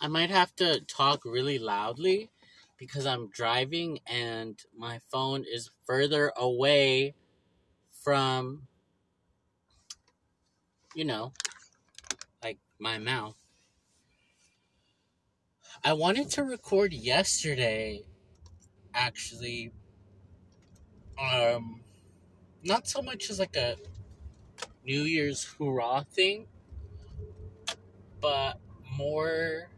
I might have to talk really loudly because I'm driving and my phone is further away from, you know, like my mouth. I wanted to record yesterday, actually. Um, not so much as like a New Year's hurrah thing, but more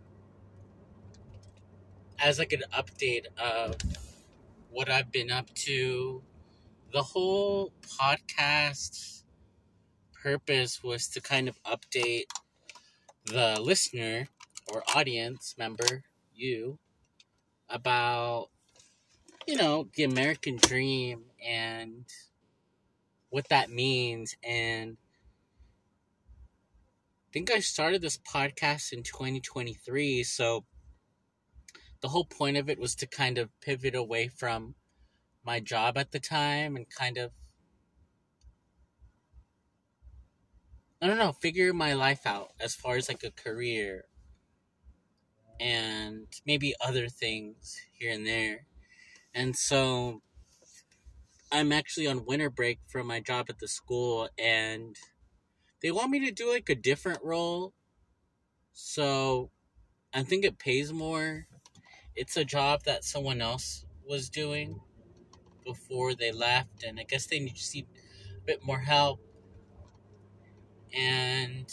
as like an update of what I've been up to. The whole podcast purpose was to kind of update the listener or audience member, you, about, you know, the American dream and what that means. And I think I started this podcast in 2023. So the whole point of it was to kind of pivot away from my job at the time and kind of I don't know, figure my life out as far as like a career and maybe other things here and there. And so I'm actually on winter break from my job at the school and they want me to do like a different role. So I think it pays more. It's a job that someone else was doing before they left and I guess they need to see a bit more help. And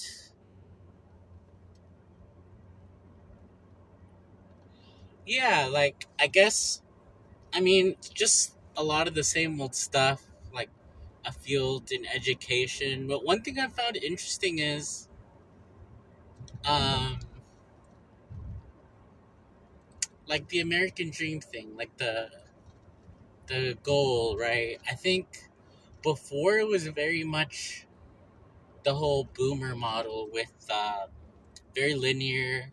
yeah, like I guess I mean just a lot of the same old stuff, like a field in education. But one thing I found interesting is um like the American dream thing, like the the goal, right? I think before it was very much the whole boomer model with uh, very linear,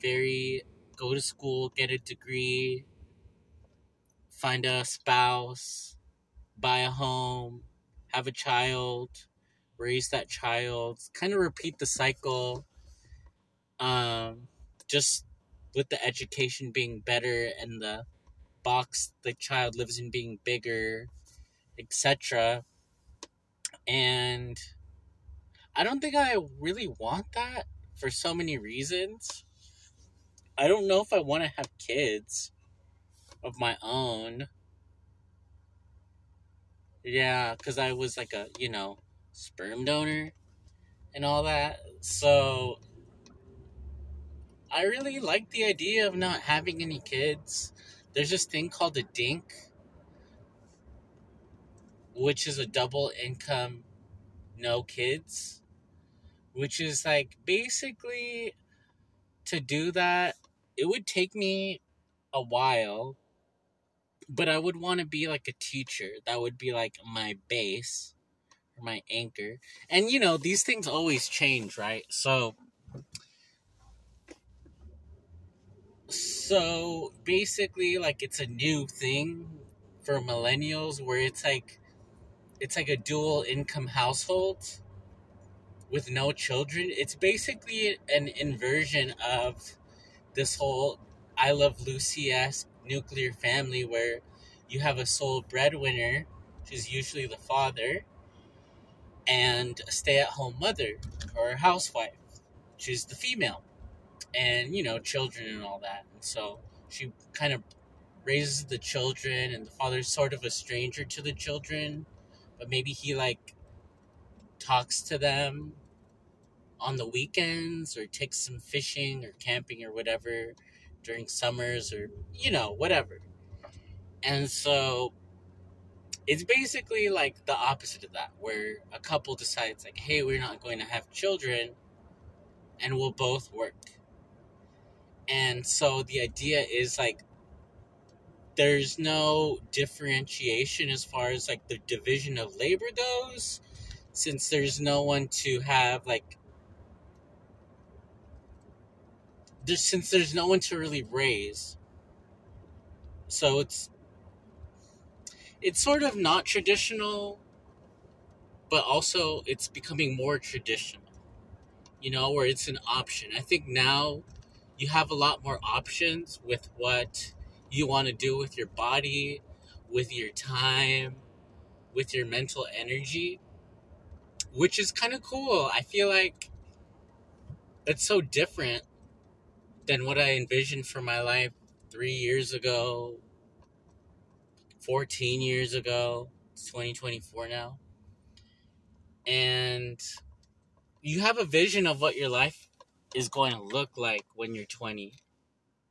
very go to school, get a degree, find a spouse, buy a home, have a child, raise that child, kind of repeat the cycle. Um, just with the education being better and the box the child lives in being bigger, etc. And I don't think I really want that for so many reasons. I don't know if I want to have kids of my own. Yeah, because I was like a, you know, sperm donor and all that. So I really like the idea of not having any kids. There's this thing called a DINK, which is a double income, no kids, which is like basically to do that, it would take me a while, but I would want to be like a teacher. That would be like my base or my anchor. And you know, these things always change, right? So so basically like it's a new thing for millennials where it's like it's like a dual income household with no children. It's basically an inversion of this whole I Love Lucy esque nuclear family where you have a sole breadwinner, which is usually the father, and a stay at home mother or housewife, which is the female, and you know, children and all that. And so she kind of raises the children, and the father's sort of a stranger to the children, but maybe he like talks to them on the weekends or takes them fishing or camping or whatever during summers or you know whatever and so it's basically like the opposite of that where a couple decides like hey we're not going to have children and we'll both work and so the idea is like there's no differentiation as far as like the division of labor goes since there's no one to have like there's since there's no one to really raise. So it's it's sort of not traditional but also it's becoming more traditional you know where it's an option. I think now you have a lot more options with what you want to do with your body, with your time, with your mental energy, which is kind of cool. I feel like it's so different than what I envisioned for my life three years ago, 14 years ago. It's 2024 now. And you have a vision of what your life is going to look like when you're 20.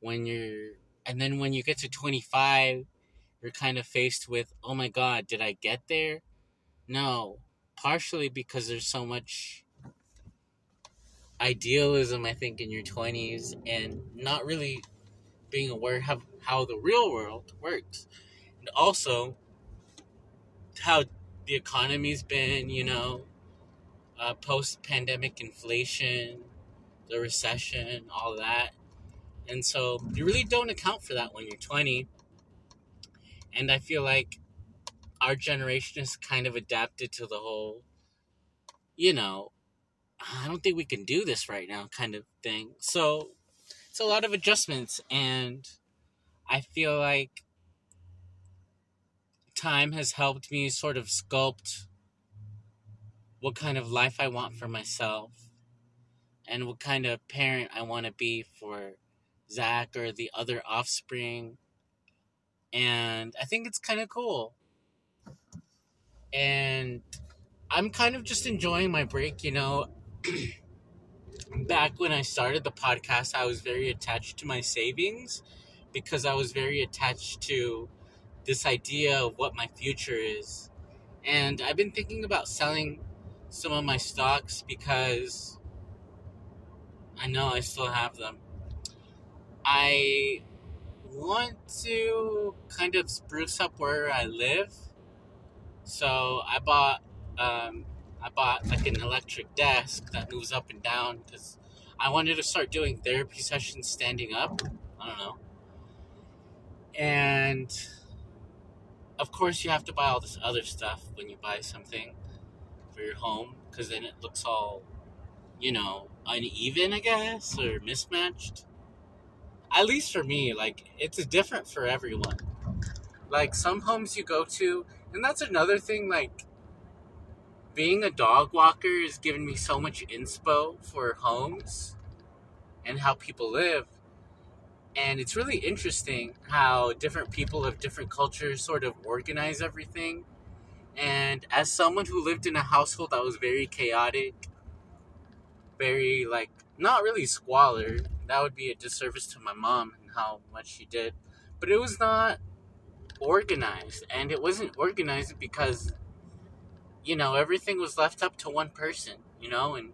When you're, and then when you get to 25, you're kind of faced with, oh my God, did I get there? No. Partially because there's so much idealism, I think, in your 20s and not really being aware of how the real world works. And also, how the economy's been, you know, uh, post pandemic inflation, the recession, all that. And so you really don't account for that when you're 20. And I feel like our generation has kind of adapted to the whole, you know, I don't think we can do this right now kind of thing. So it's a lot of adjustments. And I feel like time has helped me sort of sculpt what kind of life I want for myself and what kind of parent I want to be for Zach or the other offspring. And I think it's kind of cool. And I'm kind of just enjoying my break, you know. Back when I started the podcast, I was very attached to my savings because I was very attached to this idea of what my future is. And I've been thinking about selling some of my stocks because I know I still have them. I want to kind of spruce up where I live. So I bought um, I bought like an electric desk that moves up and down because I wanted to start doing therapy sessions standing up. I don't know. And of course, you have to buy all this other stuff when you buy something for your home because then it looks all, you know, uneven, I guess, or mismatched. At least for me, like, it's different for everyone. Like, some homes you go to, and that's another thing, like, being a dog walker has given me so much inspo for homes and how people live. And it's really interesting how different people of different cultures sort of organize everything and as someone who lived in a household that was very chaotic, very like not really squalor, that would be a disservice to my mom and how much she did. But it was not organized. And it wasn't organized because, you know, everything was left up to one person, you know, and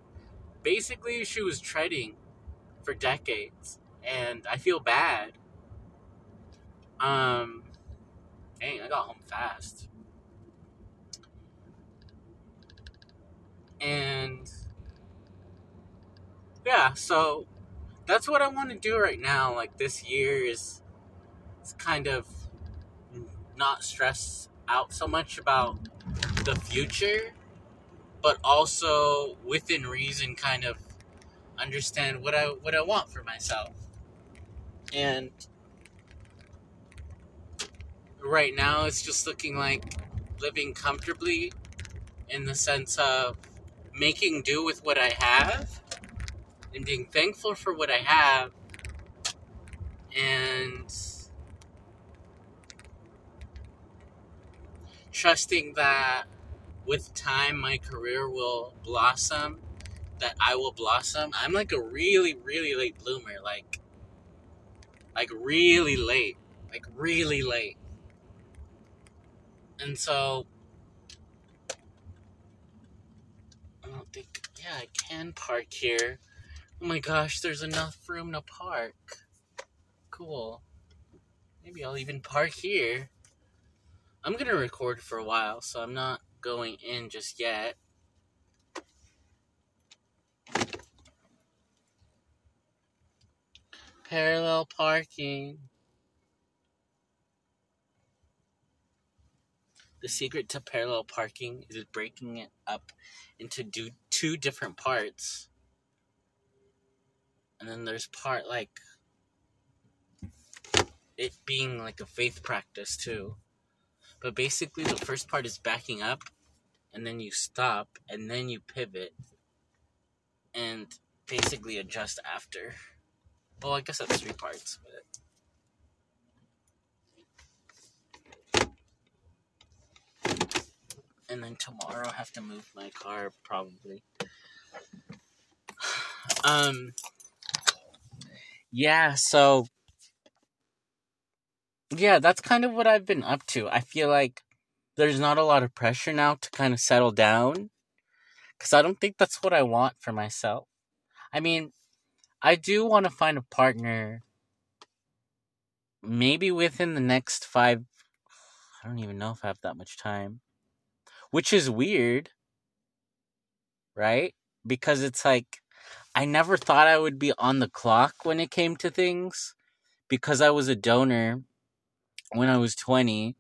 basically she was treading for decades. And I feel bad. Um, dang, I got home fast. And yeah, so that's what I want to do right now. Like this year is, is kind of not stress out so much about the future, but also within reason, kind of understand what I what I want for myself. And right now, it's just looking like living comfortably, in the sense of making do with what I have and being thankful for what I have and trusting that with time my career will blossom that I will blossom. I'm like a really really late bloomer like like really late like really late. And so think, yeah, I can park here. Oh my gosh, there's enough room to park. Cool. Maybe I'll even park here. I'm gonna record for a while, so I'm not going in just yet. Parallel parking. The secret to parallel parking is breaking it up into do two different parts. And then there's part like it being like a faith practice too. But basically, the first part is backing up, and then you stop, and then you pivot, and basically adjust after. Well, I guess that's three parts, but. And then tomorrow I have to move my car probably. Um yeah, so yeah, that's kind of what I've been up to. I feel like there's not a lot of pressure now to kind of settle down cuz I don't think that's what I want for myself. I mean, I do want to find a partner maybe within the next 5 I don't even know if I have that much time. Which is weird. Right? Because it's like I never thought I would be on the clock when it came to things because I was a donor when I was 20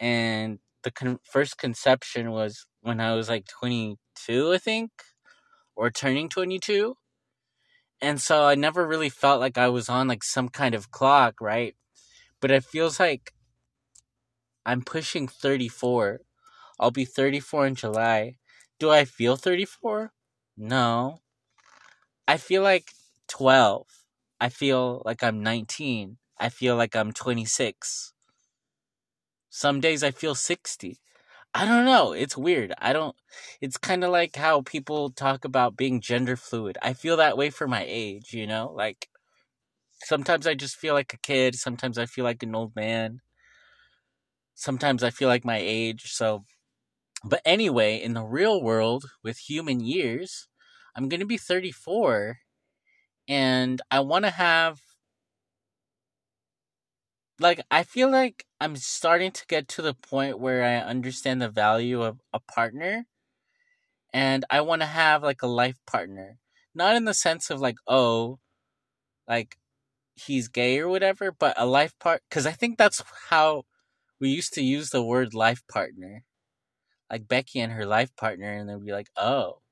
and the con- first conception was when I was like 22, I think, or turning 22. And so I never really felt like I was on like some kind of clock, right? But it feels like I'm pushing 34. I'll be 34 in July. Do I feel 34? No. I feel like 12. I feel like I'm 19. I feel like I'm 26. Some days I feel 60. I don't know. It's weird. I don't. It's kind of like how people talk about being gender fluid. I feel that way for my age, you know? Like, sometimes I just feel like a kid. Sometimes I feel like an old man. Sometimes I feel like my age. So, but anyway, in the real world with human years, I'm going to be 34 and I want to have like I feel like I'm starting to get to the point where I understand the value of a partner and I want to have like a life partner. Not in the sense of like oh like he's gay or whatever, but a life part cuz I think that's how we used to use the word life partner. Like Becky and her life partner and they'd be like, "Oh."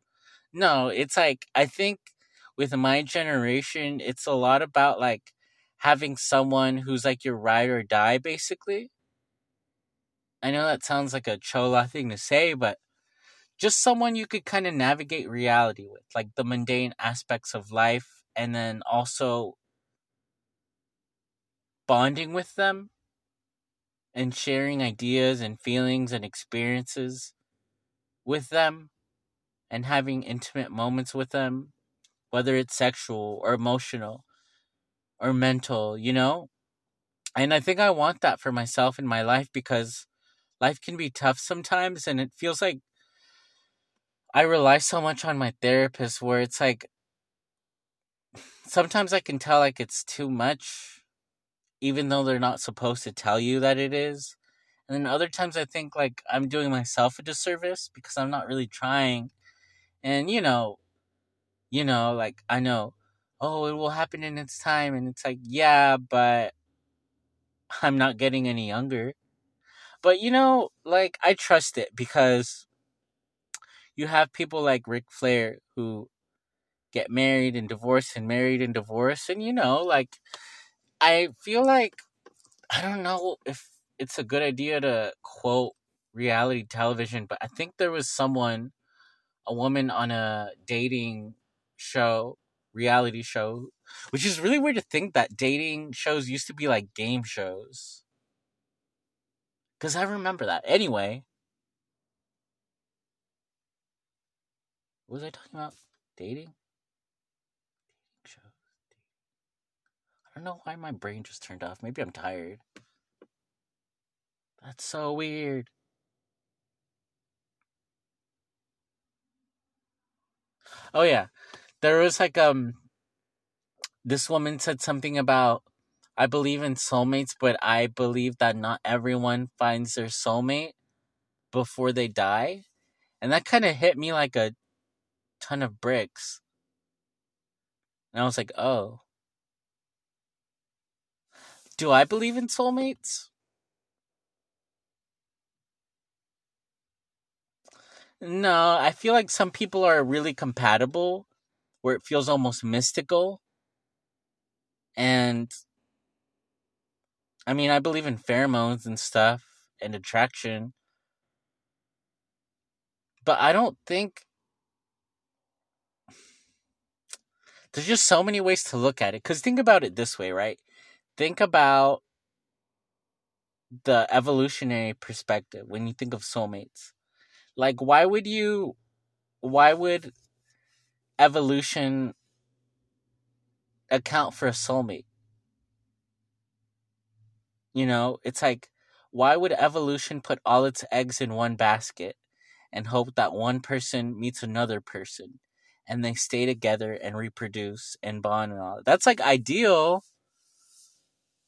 No, it's like I think with my generation, it's a lot about like having someone who's like your ride or die, basically. I know that sounds like a chola thing to say, but just someone you could kind of navigate reality with, like the mundane aspects of life, and then also bonding with them and sharing ideas and feelings and experiences with them and having intimate moments with them, whether it's sexual or emotional or mental, you know? And I think I want that for myself in my life because life can be tough sometimes and it feels like I rely so much on my therapist where it's like sometimes I can tell like it's too much even though they're not supposed to tell you that it is. And then other times I think like I'm doing myself a disservice because I'm not really trying. And you know, you know, like I know oh, it will happen in its time. And it's like, yeah, but I'm not getting any younger. But you know, like, I trust it because you have people like Ric Flair who get married and divorced and married and divorced. And you know, like, I feel like, I don't know if it's a good idea to quote reality television, but I think there was someone, a woman on a dating show reality show, which is really weird to think that dating shows used to be like game shows. Because I remember that. Anyway, what was I talking about? Dating? I don't know why my brain just turned off. Maybe I'm tired. That's so weird. Oh yeah there was like um this woman said something about I believe in soulmates, but I believe that not everyone finds their soulmate before they die. And that kind of hit me like a ton of bricks. And I was like, oh. Do I believe in soulmates? No, I feel like some people are really compatible where it feels almost mystical. And I mean, I believe in pheromones and stuff and attraction. But I don't think there's just so many ways to look at it. Because think about it this way, right? Think about the evolutionary perspective when you think of soulmates. Like, why would you, why would evolution account for a soulmate? You know, it's like, why would evolution put all its eggs in one basket and hope that one person meets another person and they stay together and reproduce and bond and all? That's like ideal,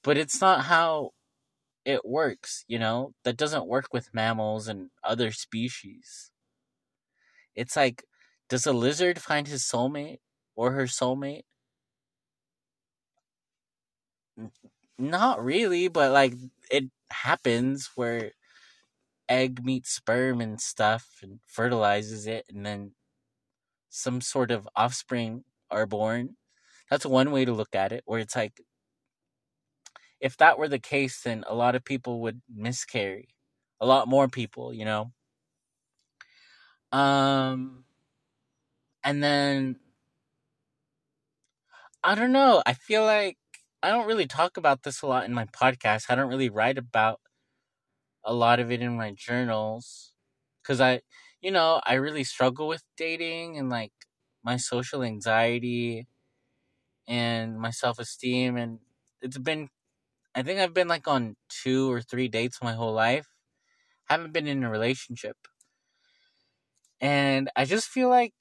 but it's not how it works, you know? That doesn't work with mammals and other species. It's like, does a lizard find his soulmate or her soulmate? Not really, but like it happens where egg meets sperm and stuff and fertilizes it and then some sort of offspring are born. That's one way to look at it, where it's like if that were the case, then a lot of people would miscarry. A lot more people, you know. Um, and then I don't know. I feel like I don't really talk about this a lot in my podcast. I don't really write about a lot of it in my journals because I, you know, I really struggle with dating and like my social anxiety and my self esteem, and it's been I think I've been like on two or three dates my whole life. I haven't been in a relationship. And I just feel like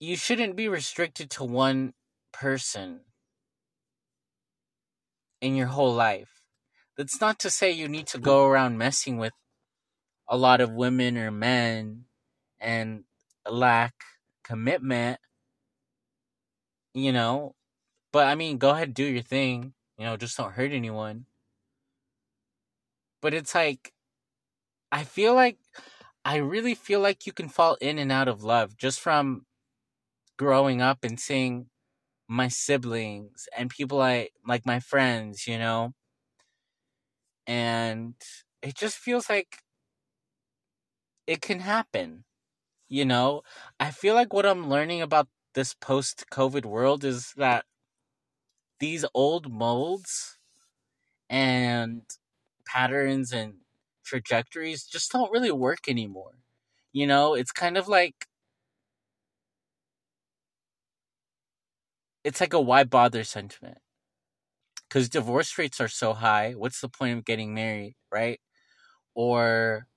you shouldn't be restricted to one person in your whole life. That's not to say you need to go around messing with a lot of women or men and lack commitment, you know. But I mean, go ahead, do your thing. You know, just don't hurt anyone. But it's like, I feel like, I really feel like you can fall in and out of love just from growing up and seeing my siblings and people I like my friends, you know. And it just feels like it can happen. You know, I feel like what I'm learning about this post COVID world is that these old molds and patterns and trajectories just don't really work anymore. You know, it's kind of like it's like a why bother sentiment. Cuz divorce rates are so high, what's the point of getting married, right? Or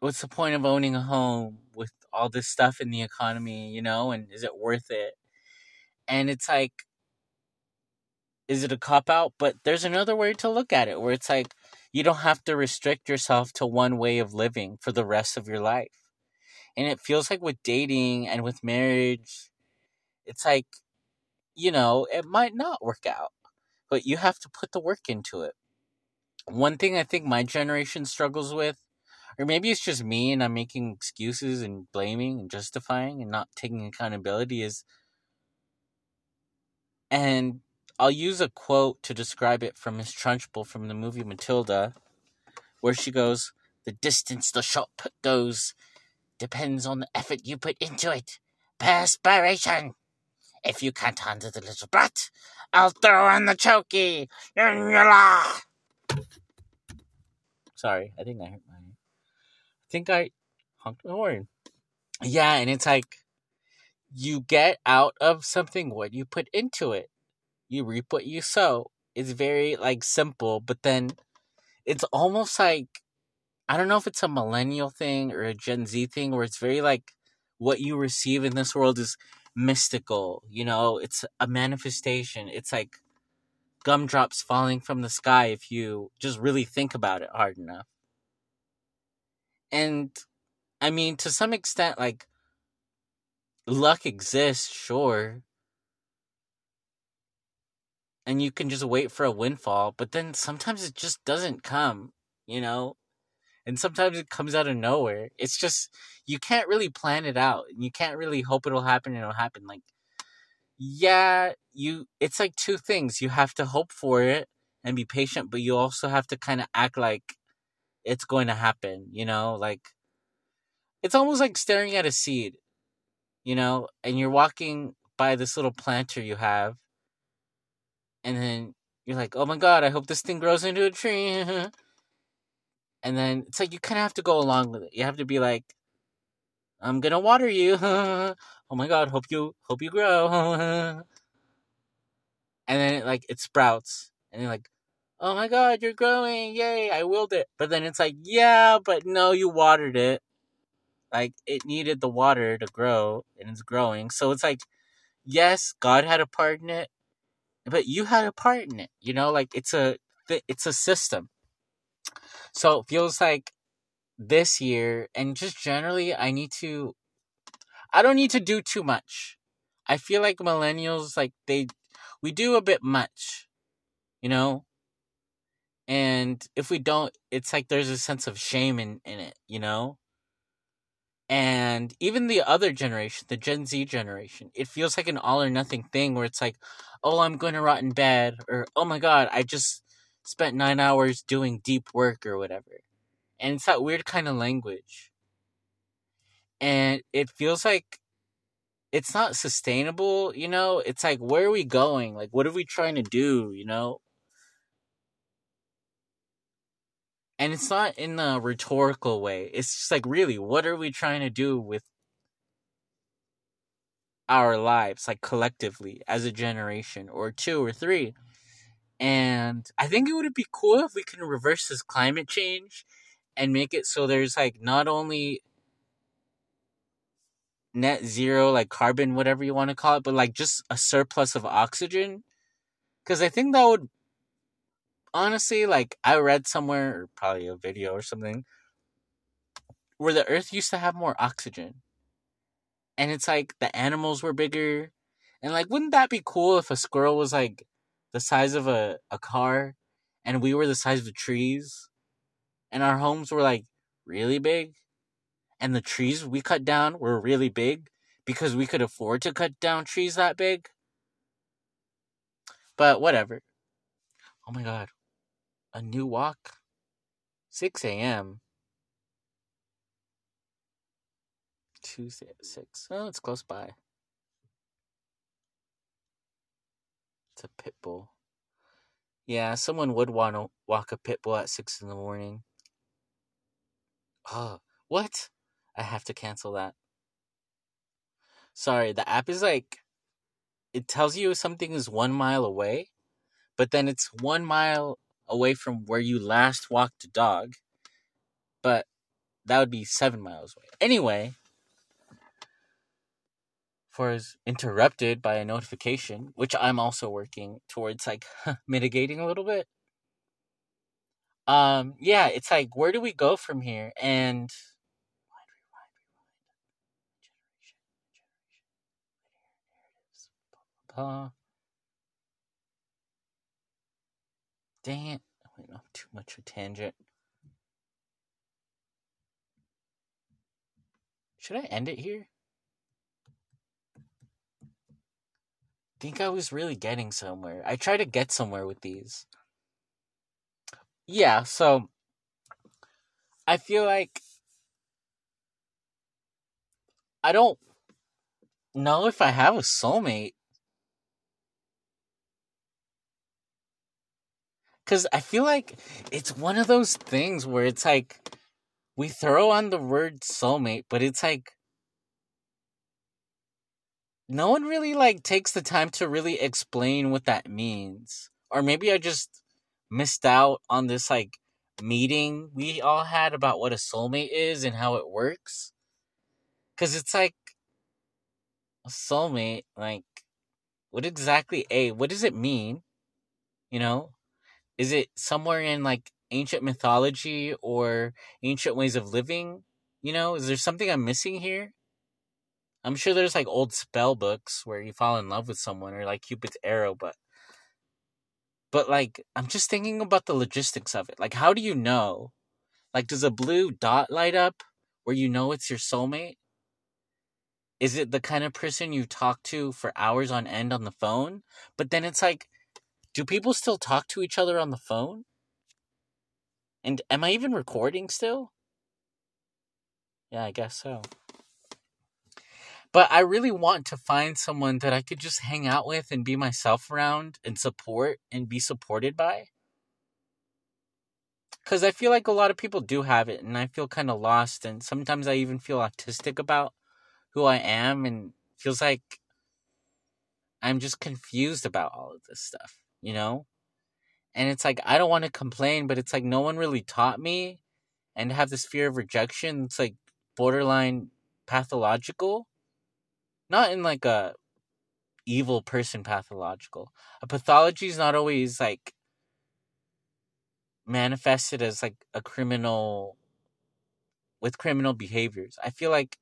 what's the point of owning a home with all this stuff in the economy, you know, and is it worth it? And it's like, is it a cop out? But there's another way to look at it where it's like, you don't have to restrict yourself to one way of living for the rest of your life. And it feels like with dating and with marriage, it's like, you know, it might not work out, but you have to put the work into it. One thing I think my generation struggles with or maybe it's just me and I'm making excuses and blaming and justifying and not taking accountability is and I'll use a quote to describe it from Miss Trunchbull from the movie Matilda, where she goes, The distance the shot goes depends on the effort you put into it. Perspiration. If you can't handle the little brat, I'll throw on the chokey. Sorry, I think I hurt my think I honked my horn. Yeah, and it's like you get out of something what you put into it. You reap what you sow. It's very like simple, but then it's almost like I don't know if it's a millennial thing or a Gen Z thing where it's very like what you receive in this world is mystical, you know, it's a manifestation. It's like gumdrops falling from the sky if you just really think about it hard enough. And I mean, to some extent, like, luck exists, sure. And you can just wait for a windfall, but then sometimes it just doesn't come, you know? and sometimes it comes out of nowhere. It's just you can't really plan it out. And you can't really hope it'll happen and it'll happen. Like, yeah, you. It's like two things. You have to hope for it and be patient, but you also have to kind of act like it's going to happen. You know, like it's almost like staring at a seed. You know, and you're walking by this little planter you have, and then you're like, oh my god, I hope this thing grows into a tree. and then it's like you kind of have to go along with it. You have to be like, I'm gonna water you. oh my god, hope you hope you grow. and then it, like it sprouts, and you're like, oh my god, you're growing, yay! I willed it. But then it's like, yeah, but no, you watered it. Like it needed the water to grow, and it's growing. So it's like, yes, God had a part in it, but you had a part in it. You know, like it's a it's a system. So it feels like this year and just generally I need to I don't need to do too much. I feel like millennials like they we do a bit much. You know? And if we don't, it's like there's a sense of shame in, in it, you know? And even the other generation, the Gen Z generation, it feels like an all or nothing thing where it's like, oh, I'm going to rot in bed, or oh my god, I just spent nine hours doing deep work or whatever. And it's that weird kind of language. And it feels like it's not sustainable, you know? It's like, where are we going? Like, what are we trying to do, you know? And it's not in a rhetorical way. It's just like, really, what are we trying to do with our lives, like collectively, as a generation, or two, or three? And I think it would be cool if we can reverse this climate change and make it so there's like not only net zero, like carbon, whatever you want to call it, but like just a surplus of oxygen. Because I think that would honestly, like I read somewhere, or probably a video or something, where the Earth used to have more oxygen, and it's like the animals were bigger, and like wouldn't that be cool if a squirrel was like the size of a a car, and we were the size of the trees, and our homes were like really big, and the trees we cut down were really big because we could afford to cut down trees that big. But whatever. Oh my god a new walk? 6 a.m. Tuesday at 6. Oh, it's close by. It's a pit bull. Yeah, someone would want to walk a pit bull at 6 in the morning. Oh, what? I have to cancel that. Sorry, the app is like, it tells you something is one mile away, but then it's one mile away from where you last walked a dog, but that would be seven miles away. Anyway, for is interrupted by a notification, which I'm also working towards like mitigating a little bit. Um, yeah, it's like where do we go from here? And uh, Dang it. I went off too much of a tangent. Should I end it here? think I was really getting somewhere. I try to get somewhere with these. Yeah, so I feel like I don't know if I have a soulmate. Because I feel like it's one of those things where it's like we throw on the word soulmate, but it's like no one really like takes the time to really explain what that means. Or maybe I just missed out on this like meeting we all had about what a soulmate is and how it works. Cause it's like a soulmate, like what exactly a what does it mean? You know? Is it somewhere in like ancient mythology or ancient ways of living? You know, is there something I'm missing here? I'm sure there's like old spell books where you fall in love with someone or like Cupid's arrow, but but like I'm just thinking about the logistics of it. Like how do you know? Like, does a blue dot light up where you know it's your soulmate? Is it the kind of person you talk to for hours on end on the phone? But then it's like, do people still talk to each other on the phone? And am I even recording still? Yeah, I guess so. But I really want to find someone that I could just hang out with and be myself around and support and be supported by. Because I feel like a lot of people do have it, and I feel kind of lost, and sometimes I even feel autistic about who I am, and feels like I'm just confused about all of this stuff, you know? And it's like, I don't want to complain, but it's like no one really taught me, and have this fear of rejection. It's like borderline pathological not in like a evil person pathological. A pathology is not always like manifested as like a criminal with criminal behaviors. I feel like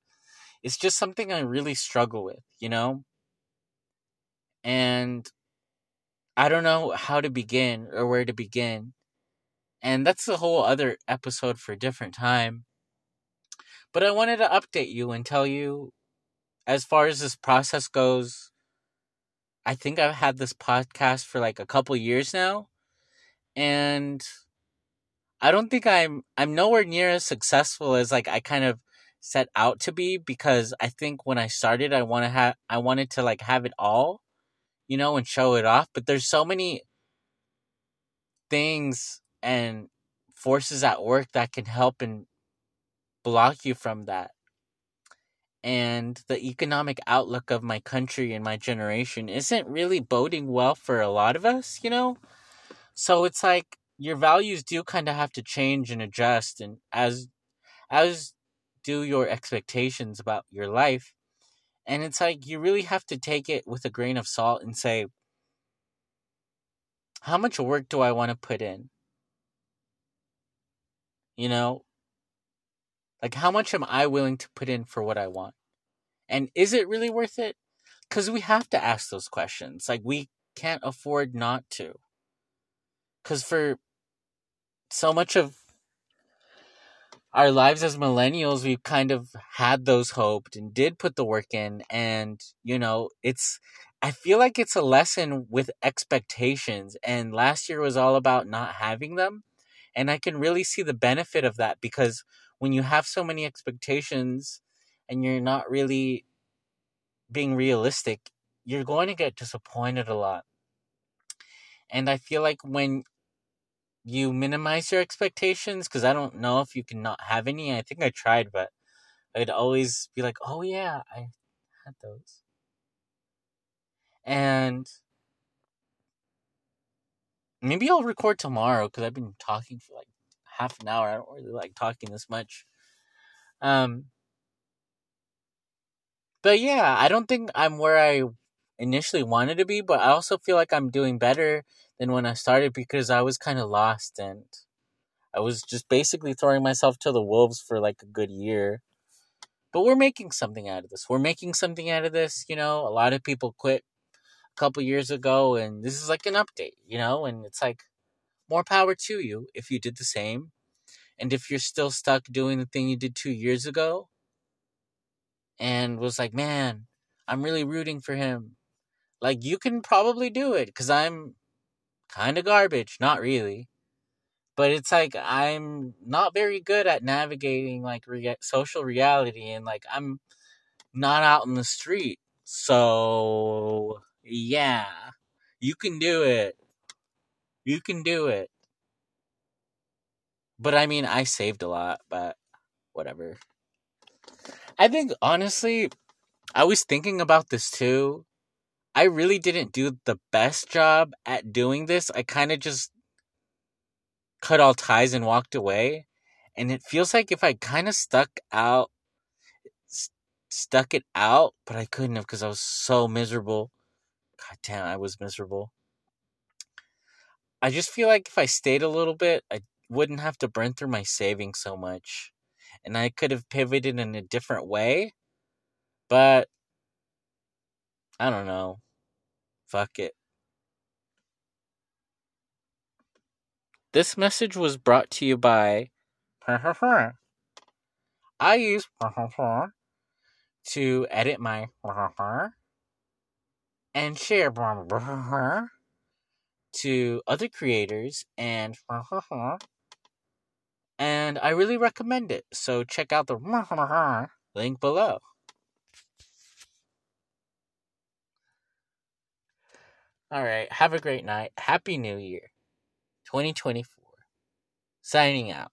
it's just something I really struggle with, you know? And I don't know how to begin or where to begin. And that's a whole other episode for a different time. But I wanted to update you and tell you as far as this process goes, I think I've had this podcast for like a couple years now, and I don't think I'm I'm nowhere near as successful as like I kind of set out to be because I think when I started I want to have I wanted to like have it all, you know, and show it off, but there's so many things and forces at work that can help and block you from that and the economic outlook of my country and my generation isn't really boding well for a lot of us, you know? So it's like your values do kind of have to change and adjust and as as do your expectations about your life. And it's like you really have to take it with a grain of salt and say how much work do I want to put in? You know, like, how much am I willing to put in for what I want? And is it really worth it? Because we have to ask those questions. Like, we can't afford not to. Because for so much of our lives as millennials, we've kind of had those hoped and did put the work in. And, you know, it's, I feel like it's a lesson with expectations. And last year was all about not having them. And I can really see the benefit of that because when you have so many expectations and you're not really being realistic, you're going to get disappointed a lot. And I feel like when you minimize your expectations, because I don't know if you can not have any. I think I tried, but I'd always be like, oh yeah, I had those. And maybe I'll record tomorrow because I've been talking for like half an hour. I don't really like talking this much. Um, but yeah, I don't think I'm where I initially wanted to be, but I also feel like I'm doing better than when I started because I was kind of lost and I was just basically throwing myself to the wolves for like a good year. But we're making something out of this. We're making something out of this, you know. A lot of people quit a couple years ago and this is like an update, you know, and it's like more power to you if you did the same. And if you're still stuck doing the thing you did two years ago and was like, man, I'm really rooting for him, like you can probably do it because I'm kind of garbage. Not really. But it's like I'm not very good at navigating like re- social reality and like I'm not out in the street. So, yeah, you can do it. You can do it. But I mean, I saved a lot, but whatever. I think honestly, I was thinking about this too. I really didn't do the best job at doing this. I kind of just cut all ties and walked away. And it feels like if I kind of stuck out, st- stuck it out, but I couldn't have because I was so miserable. God damn, I was miserable. I just feel like if I stayed a little bit, I wouldn't have to burn through my savings so much. And I could have pivoted in a different way. But I don't know. Fuck it. This message was brought to you by I use to edit my and share to other creators and and I really recommend it. So check out the link below. All right, have a great night. Happy New Year 2024. Signing out.